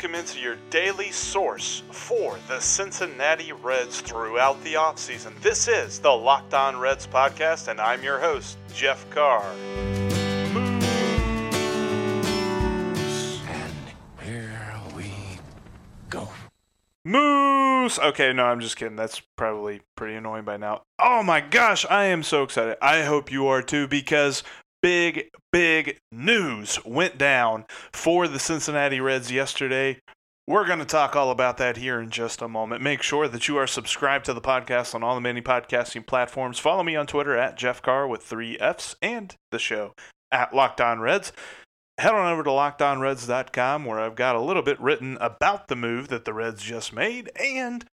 Welcome into your daily source for the Cincinnati Reds throughout the offseason. This is the Locked On Reds podcast, and I'm your host, Jeff Carr. And here we go. Moose! Okay, no, I'm just kidding. That's probably pretty annoying by now. Oh my gosh, I am so excited. I hope you are too because big, big news went down for the Cincinnati Reds yesterday. We're going to talk all about that here in just a moment. Make sure that you are subscribed to the podcast on all the many podcasting platforms. Follow me on Twitter at Jeff Carr with three F's and the show at Locked On Reds. Head on over to lockedonreds.com where I've got a little bit written about the move that the Reds just made and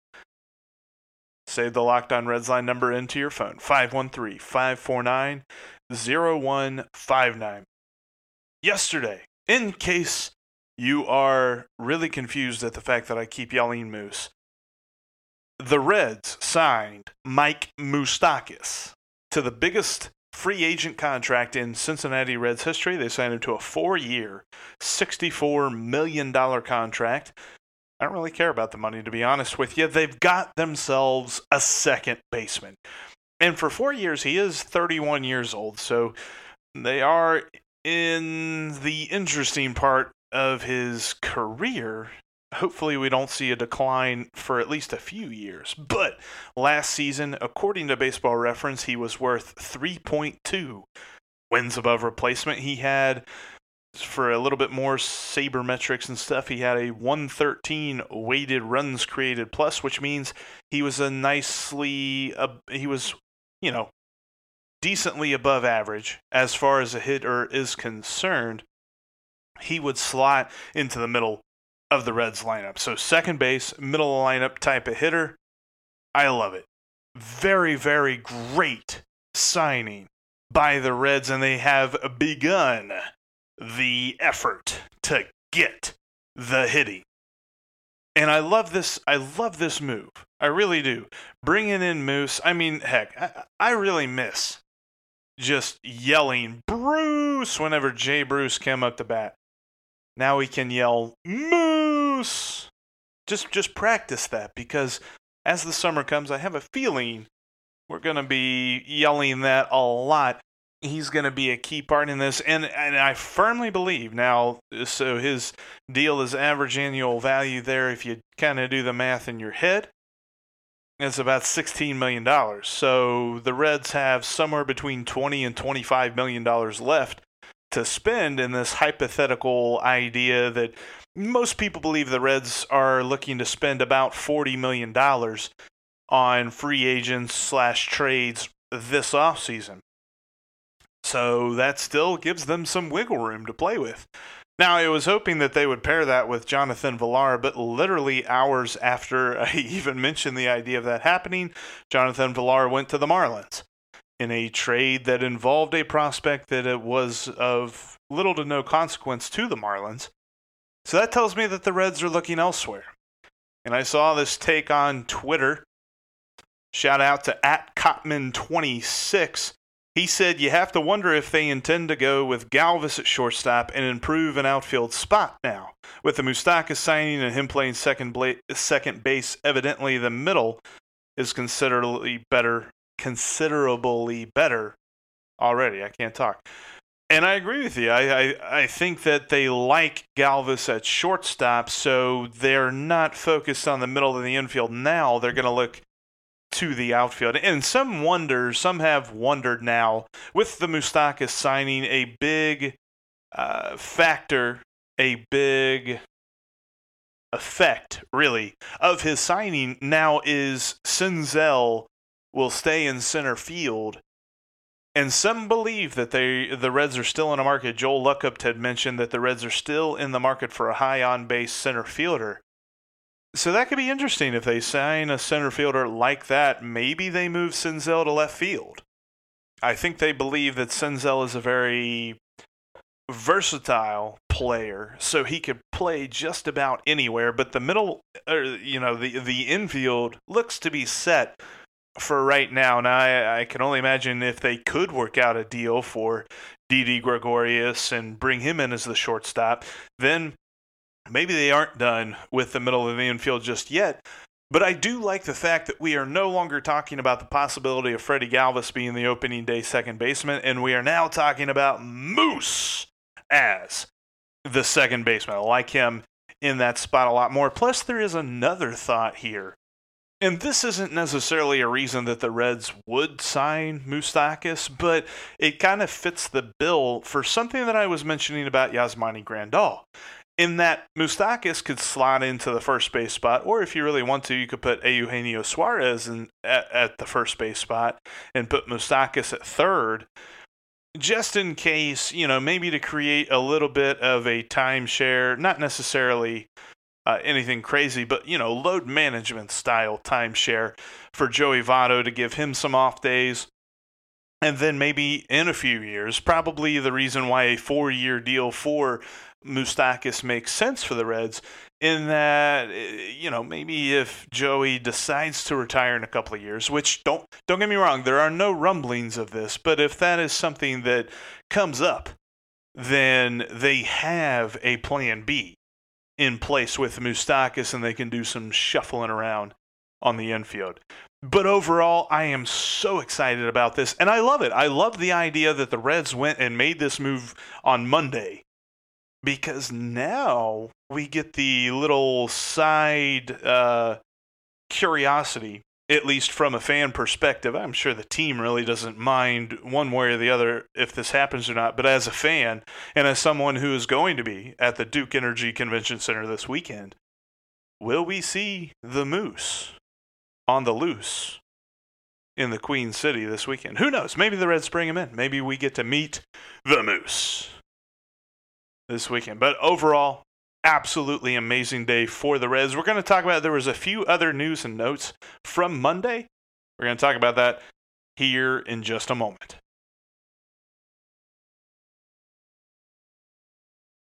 save the Locked On Reds line number into your phone 513 549 0159. Yesterday, in case you are really confused at the fact that I keep yelling Moose, the Reds signed Mike Moustakas to the biggest free agent contract in Cincinnati Reds history. They signed him to a four year, $64 million contract. I don't really care about the money, to be honest with you. They've got themselves a second baseman. And for four years, he is 31 years old. So they are in the interesting part of his career. Hopefully, we don't see a decline for at least a few years. But last season, according to Baseball Reference, he was worth 3.2 wins above replacement. He had for a little bit more sabermetrics and stuff, he had a 113 weighted runs created plus, which means he was a nicely, uh, he was, you know, decently above average as far as a hitter is concerned. He would slot into the middle of the Reds lineup. So, second base, middle lineup type of hitter. I love it. Very, very great signing by the Reds, and they have begun the effort to get the hitting. And I love this. I love this move. I really do. Bringing in Moose. I mean, heck, I, I really miss just yelling Bruce whenever Jay Bruce came up to bat. Now we can yell Moose. Just just practice that because as the summer comes, I have a feeling we're to be yelling that a lot he's to be a key part in this and and I firmly believe now so his deal is average annual value there if you kind of do the math in your head it's about 16 million dollars so the Reds have somewhere between 20 and 25 million dollars left to spend in this hypothetical idea that most people believe the Reds are looking to spend about 40 million dollars on free agents slash trades this offseason so that still gives them some wiggle room to play with. Now, I was hoping that they would pair that with Jonathan Villar, but literally hours after I even mentioned the idea of that happening, Jonathan Villar went to the Marlins in a trade that involved a prospect that it was of little to no consequence to the Marlins. So that tells me that the Reds are looking elsewhere. And I saw this take on Twitter. Shout out to at Cotman26 he said you have to wonder if they intend to go with Galvis at shortstop and improve an outfield spot now. With the Moustakas signing and him playing second, bla- second base, evidently the middle is considerably better, considerably better already. I can't talk. And I agree with you. I, I, I think that they like Galvis at shortstop, so they're not focused on the middle of the infield now. They're going to look to the outfield. And some wonder, some have wondered now, with the Moustakas signing a big uh, factor, a big effect, really, of his signing now is Senzel will stay in center field. And some believe that they the Reds are still in a market. Joel Luckhaupt had mentioned that the Reds are still in the market for a high on base center fielder. So that could be interesting if they sign a center fielder like that. Maybe they move Senzel to left field. I think they believe that Senzel is a very versatile player, so he could play just about anywhere. But the middle, or you know, the the infield looks to be set for right now. Now I, I can only imagine if they could work out a deal for Didi Gregorius and bring him in as the shortstop, then maybe they aren't done with the middle of the infield just yet. But I do like the fact that we are no longer talking about the possibility of Freddie Galvis being the opening day second baseman, and we are now talking about Moose as the second baseman. I like him in that spot a lot more. Plus, there is another thought here. And this isn't necessarily a reason that the Reds would sign Moustakas, but it kind of fits the bill for something that I was mentioning about Yasmani Grandal in that Moustakas could slot into the first base spot, or if you really want to, you could put Eugenio Suarez in, at, at the first base spot and put Moustakas at third, just in case, you know, maybe to create a little bit of a timeshare, not necessarily uh, anything crazy, but, you know, load management style timeshare for Joey Votto to give him some off days. And then maybe in a few years, probably the reason why a four year deal for Moustakas makes sense for the Reds in that eh, you know maybe if Joey decides to retire in a couple of years, which don't don't get me wrong, there are no rumblings of this, but if that is something that comes up, then they have a plan B in place with Moustakas and they can do some shuffling around on the infield. But overall, I am so excited about this, and I love it. I love the idea that the Reds went and made this move on Monday because now we get the little side uh, curiosity, at least from a fan perspective. I'm sure the team really doesn't mind one way or the other if this happens or not, but as a fan and as someone who is going to be at the Duke Energy Convention Center this weekend, will we see the Moose on the loose? In the Queen City this weekend. Who knows? Maybe the Reds bring him in. Maybe we get to meet the Moose this weekend. But overall, absolutely amazing day for the Reds. We're going to talk about there was a few other news and notes from Monday. We're going to talk about that here in just a moment.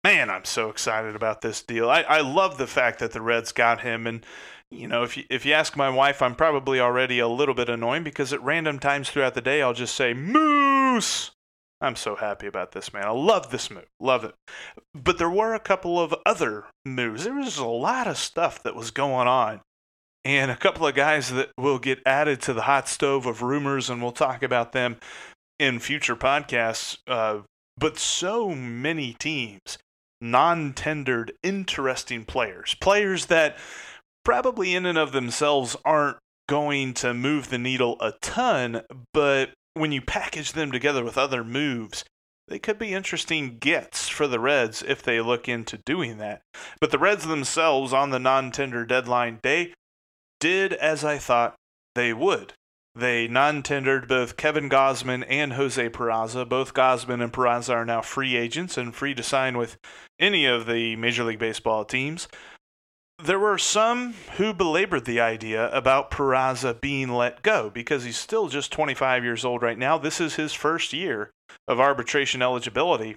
Man, I'm so excited about this deal. I, I love the fact that the Reds got him and you know, if you, if you ask my wife, I'm probably already a little bit annoying because at random times throughout the day, I'll just say, Moose! I'm so happy about this, man. I love this move. Love it. But there were a couple of other moves. There was a lot of stuff that was going on. And a couple of guys that will get added to the hot stove of rumors, and we'll talk about them in future podcasts. Uh, but so many teams, non tendered, interesting players, players that probably in and of themselves aren't going to move the needle a ton, but when you package them together with other moves, they could be interesting gets for the Reds if they look into doing that. But the Reds themselves on the non tender deadline day did as I thought they would. They non tendered both Kevin Gausman and Jose Peraza. Both Gausman and Peraza are now free agents and free to sign with any of the Major League Baseball teams. There were some who belabored the idea about Peraza being let go because he's still just 25 years old right now. This is his first year of arbitration eligibility.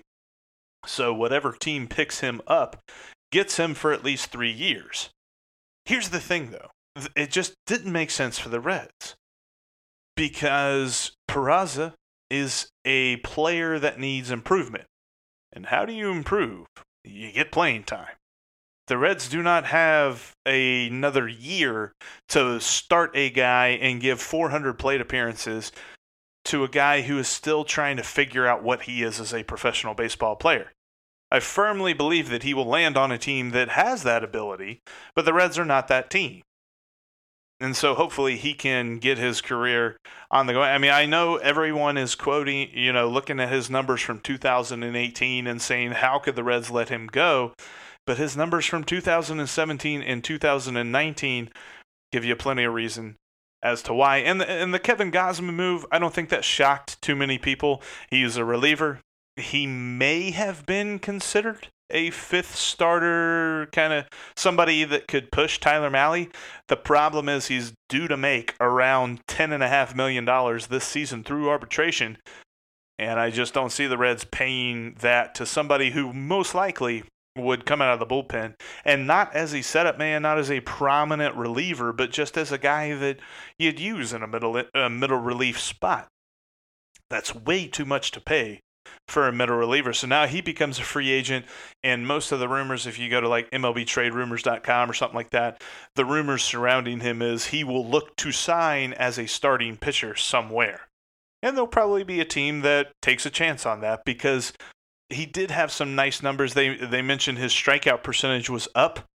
So, whatever team picks him up gets him for at least three years. Here's the thing, though it just didn't make sense for the Reds because Peraza is a player that needs improvement. And how do you improve? You get playing time the Reds do not have a, another year to start a guy and give 400 plate appearances to a guy who is still trying to figure out what he is as a professional baseball player. I firmly believe that he will land on a team that has that ability, but the Reds are not that team. And so hopefully he can get his career on the go. I mean, I know everyone is quoting, you know, looking at his numbers from 2018 and saying, how could the Reds let him go? But his numbers from 2017 and 2019 give you plenty of reason as to why. And the, and the Kevin Gausman move, I don't think that shocked too many people. He's a reliever. he may have been considered a fifth starter, kind of somebody that could push Tyler Mahle. The problem is he's due to make around $10.5 million this season through arbitration. And I just don't see the Reds paying that to somebody who most likely would come out of the bullpen. And not as a setup man, not as a prominent reliever, but just as a guy that you'd use in a middle, a middle relief spot. That's way too much to pay for a middle reliever. So now he becomes a free agent, and most of the rumors, if you go to like MLBTradeRumors.com or something like that, the rumors surrounding him is he will look to sign as a starting pitcher somewhere. And there'll probably be a team that takes a chance on that because he did have some nice numbers. They they mentioned his strikeout percentage was up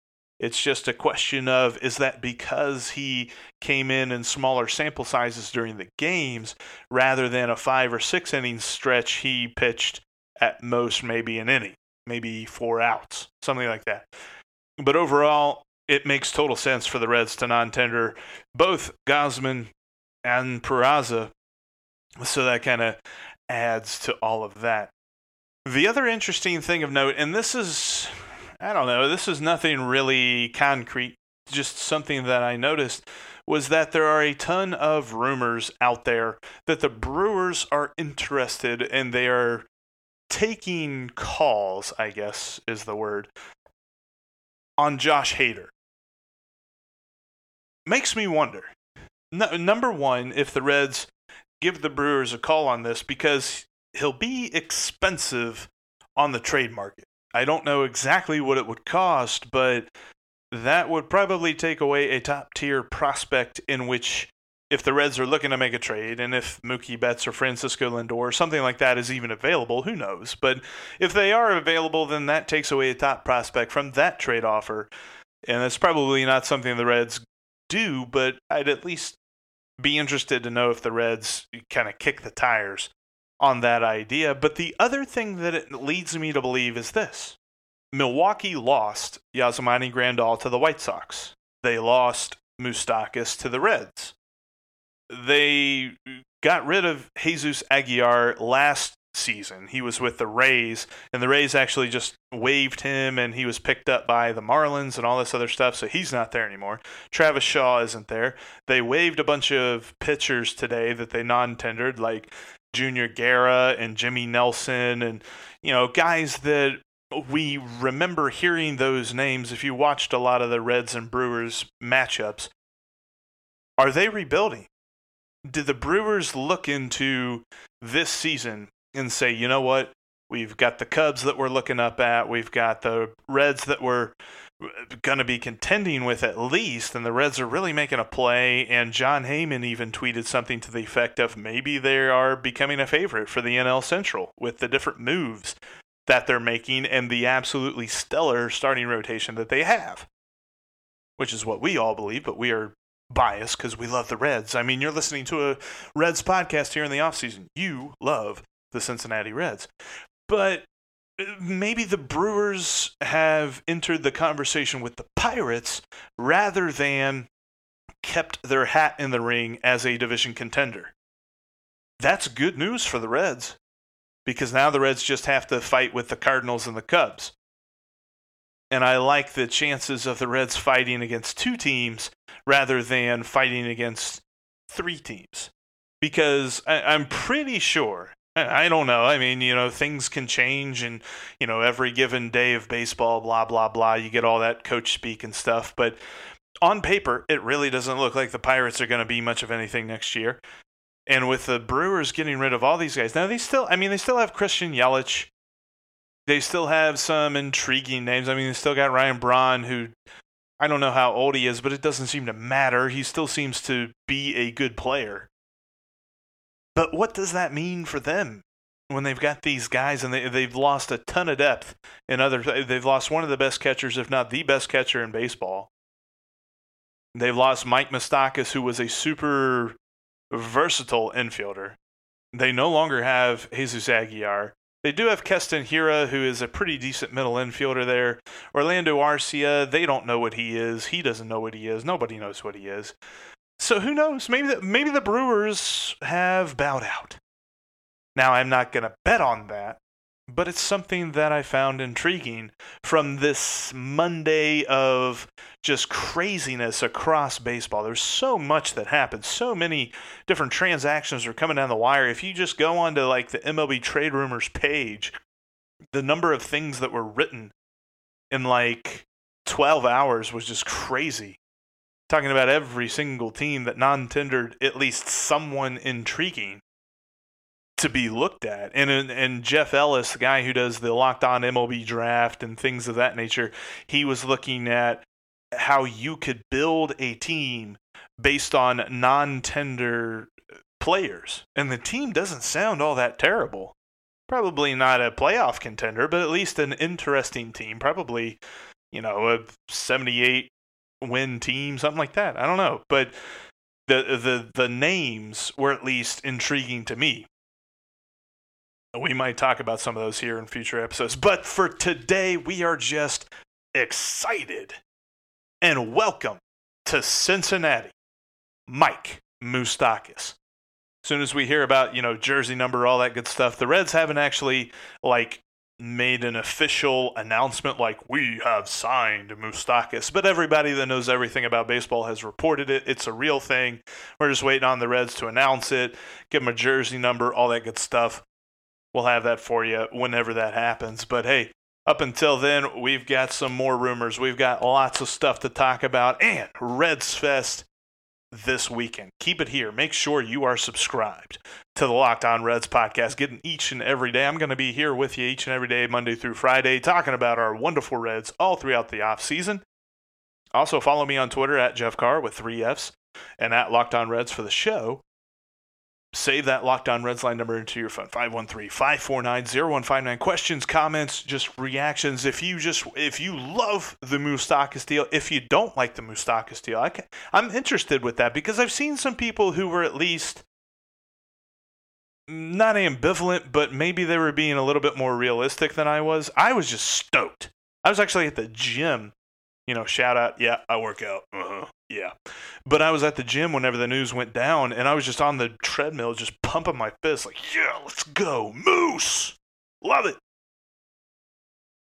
it's just a question of is that because he came in in smaller sample sizes during the games rather than a five or six inning stretch he pitched at most maybe an inning, maybe four outs, something like that. But overall, it makes total sense for the Reds to non tender both Gausman and Peraza. So that kind of adds to all of that. The other interesting thing of note, and this is I don't know. This is nothing really concrete. Just something that I noticed was that there are a ton of rumors out there that the Brewers are interested and they are taking calls, I guess is the word, on Josh Hader. Makes me wonder. No, number one, if the Reds give the Brewers a call on this because he'll be expensive on the trade market. I don't know exactly what it would cost, but that would probably take away a top tier prospect in which if the Reds are looking to make a trade, and if Mookie Betts or Francisco Lindor or something like that is even available, who knows? But if they are available, then that takes away a top prospect from that trade offer. And that's probably not something the Reds do, but I'd at least be interested to know if the Reds kind of kick the tires on that idea. But the other thing that it leads me to believe is this Milwaukee lost Yasmani Grandal to the White Sox, they lost Moustakas to the Reds. They got rid of Jesus Aguilar last season. He was with the Rays, and the Rays actually just waived him, and he was picked up by the Marlins and all this other stuff, so he's not there anymore. Travis Shaw isn't there. They waived a bunch of pitchers today that they non tendered, like Junior Guerra and Jimmy Nelson, and you know guys that we remember hearing those names if you watched a lot of the Reds and Brewers matchups. Are they rebuilding? Did the Brewers look into this season and say, you know what? We've got the Cubs that we're looking up at. We've got the Reds that we're going to be contending with at least, and the Reds are really making a play. And Jon Heyman even tweeted something to the effect of maybe they are becoming a favorite for the NL Central with the different moves that they're making and the absolutely stellar starting rotation that they have, which is what we all believe, but we are biased because we love the Reds. I mean, you're listening to a Reds podcast here in the offseason. You love the Cincinnati Reds. But maybe the Brewers have entered the conversation with the Pirates rather than kept their hat in the ring as a division contender. That's good news for the Reds because now the Reds just have to fight with the Cardinals and the Cubs. And I like the chances of the Reds fighting against two teams rather than fighting against three teams. Because I, am pretty sure I don't know. I mean, you know, things can change, and you know, every given day of baseball, blah blah blah. You get all that coach speak and stuff, but on paper, it really doesn't look like the Pirates are going to be much of anything next year. And with the Brewers getting rid of all these guys, now they still, I mean, they still have Christian Yelich. They still have some intriguing names. I mean, they still got Ryan Braun, who I don't know how old he is, but it doesn't seem to matter. He still seems to be a good player. But what does that mean for them when they've got these guys and they, they've lost a ton of depth in other? They've lost one of the best catchers, if not the best catcher in baseball. They've lost Mike Moustakas, who was a super versatile infielder. They no longer have Jesus Aguilar. They do have Keston Hiura, who is a pretty decent middle infielder there. Orlando Arcia, they don't know what he is. He doesn't know what he is. Nobody knows what he is. So who knows? Maybe the, maybe the Brewers have bowed out. Now I'm not going to bet on that, but it's something that I found intriguing from this Monday of just craziness across baseball. There's so much that happened. so many different transactions are coming down the wire. If you just go onto like the MLB trade rumors page, the number of things that were written in like 12 hours was just crazy. Talking about every single team that non tendered at least someone intriguing to be looked at. And and Jeff Ellis, the guy who does the locked on MLB draft and things of that nature, he was looking at how you could build a team based on non-tender players. And the team doesn't sound all that terrible. Probably not a playoff contender, but at least an interesting team. Probably, you know, a 78 win team, something like that. I don't know, but the the the names were at least intriguing to me. We might talk about some of those here in future episodes. But for today, we are just excited and welcome to Cincinnati, Mike Moustakas. As soon as we hear about, you know, jersey number, all that good stuff, the Reds haven't actually, like, made an official announcement like we have signed Moustakas, but everybody that knows everything about baseball has reported it. It's a real thing. We're just waiting on the Reds to announce it, give them a jersey number, all that good stuff. We'll have that for you whenever that happens. But hey, up until then, we've got some more rumors. We've got lots of stuff to talk about and Reds Fest this weekend. Keep it here. Make sure you are subscribed to the Locked On Reds podcast, getting each and every day. I'm going to be here with you each and every day, Monday through Friday, talking about our wonderful Reds all throughout the off season. Also, follow me on Twitter at Jeff Carr with three F's and at Locked On Reds for the show save that Locked On Reds line number into your phone. 513-549-0159 questions comments just reactions. If you just if you love the Moustakas deal if you don't like the Moustakas deal I can, i'm interested with that because i've seen some people who were at least not ambivalent but maybe they were being a little bit more realistic than i was. I was just stoked. I was actually at the gym. You know shout out. Yeah i work out. Uh-huh. Yeah. But I was at the gym whenever the news went down, and I was just on the treadmill, just pumping my fist, like, yeah, let's go. Moose! Love it.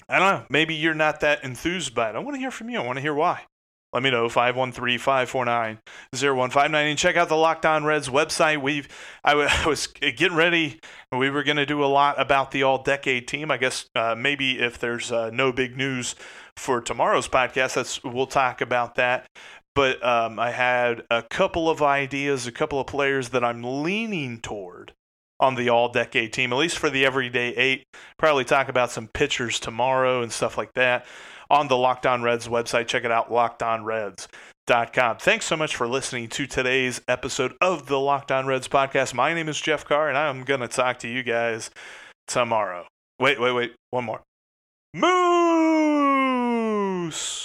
I don't know. Maybe you're not that enthused by it. I want to hear from you. I want to hear why. Let me know 513-549-0159 and check out the Locked On Reds website. We've I, w- I was getting ready. We were going to do a lot about the all decade team. I guess uh, maybe if there's uh, no big news for tomorrow's podcast, that's we'll talk about that but um, I had a couple of ideas, a couple of players that I'm leaning toward on the all decade team, at least for the everyday eight. Probably talk about some pitchers tomorrow and stuff like that on the Locked On Reds website. Check it out, lockedonreds.com. Thanks so much for listening to today's episode of the Locked On Reds podcast. My name is Jeff Carr, and I'm going to talk to you guys tomorrow. Wait, wait, wait. One more. Moose!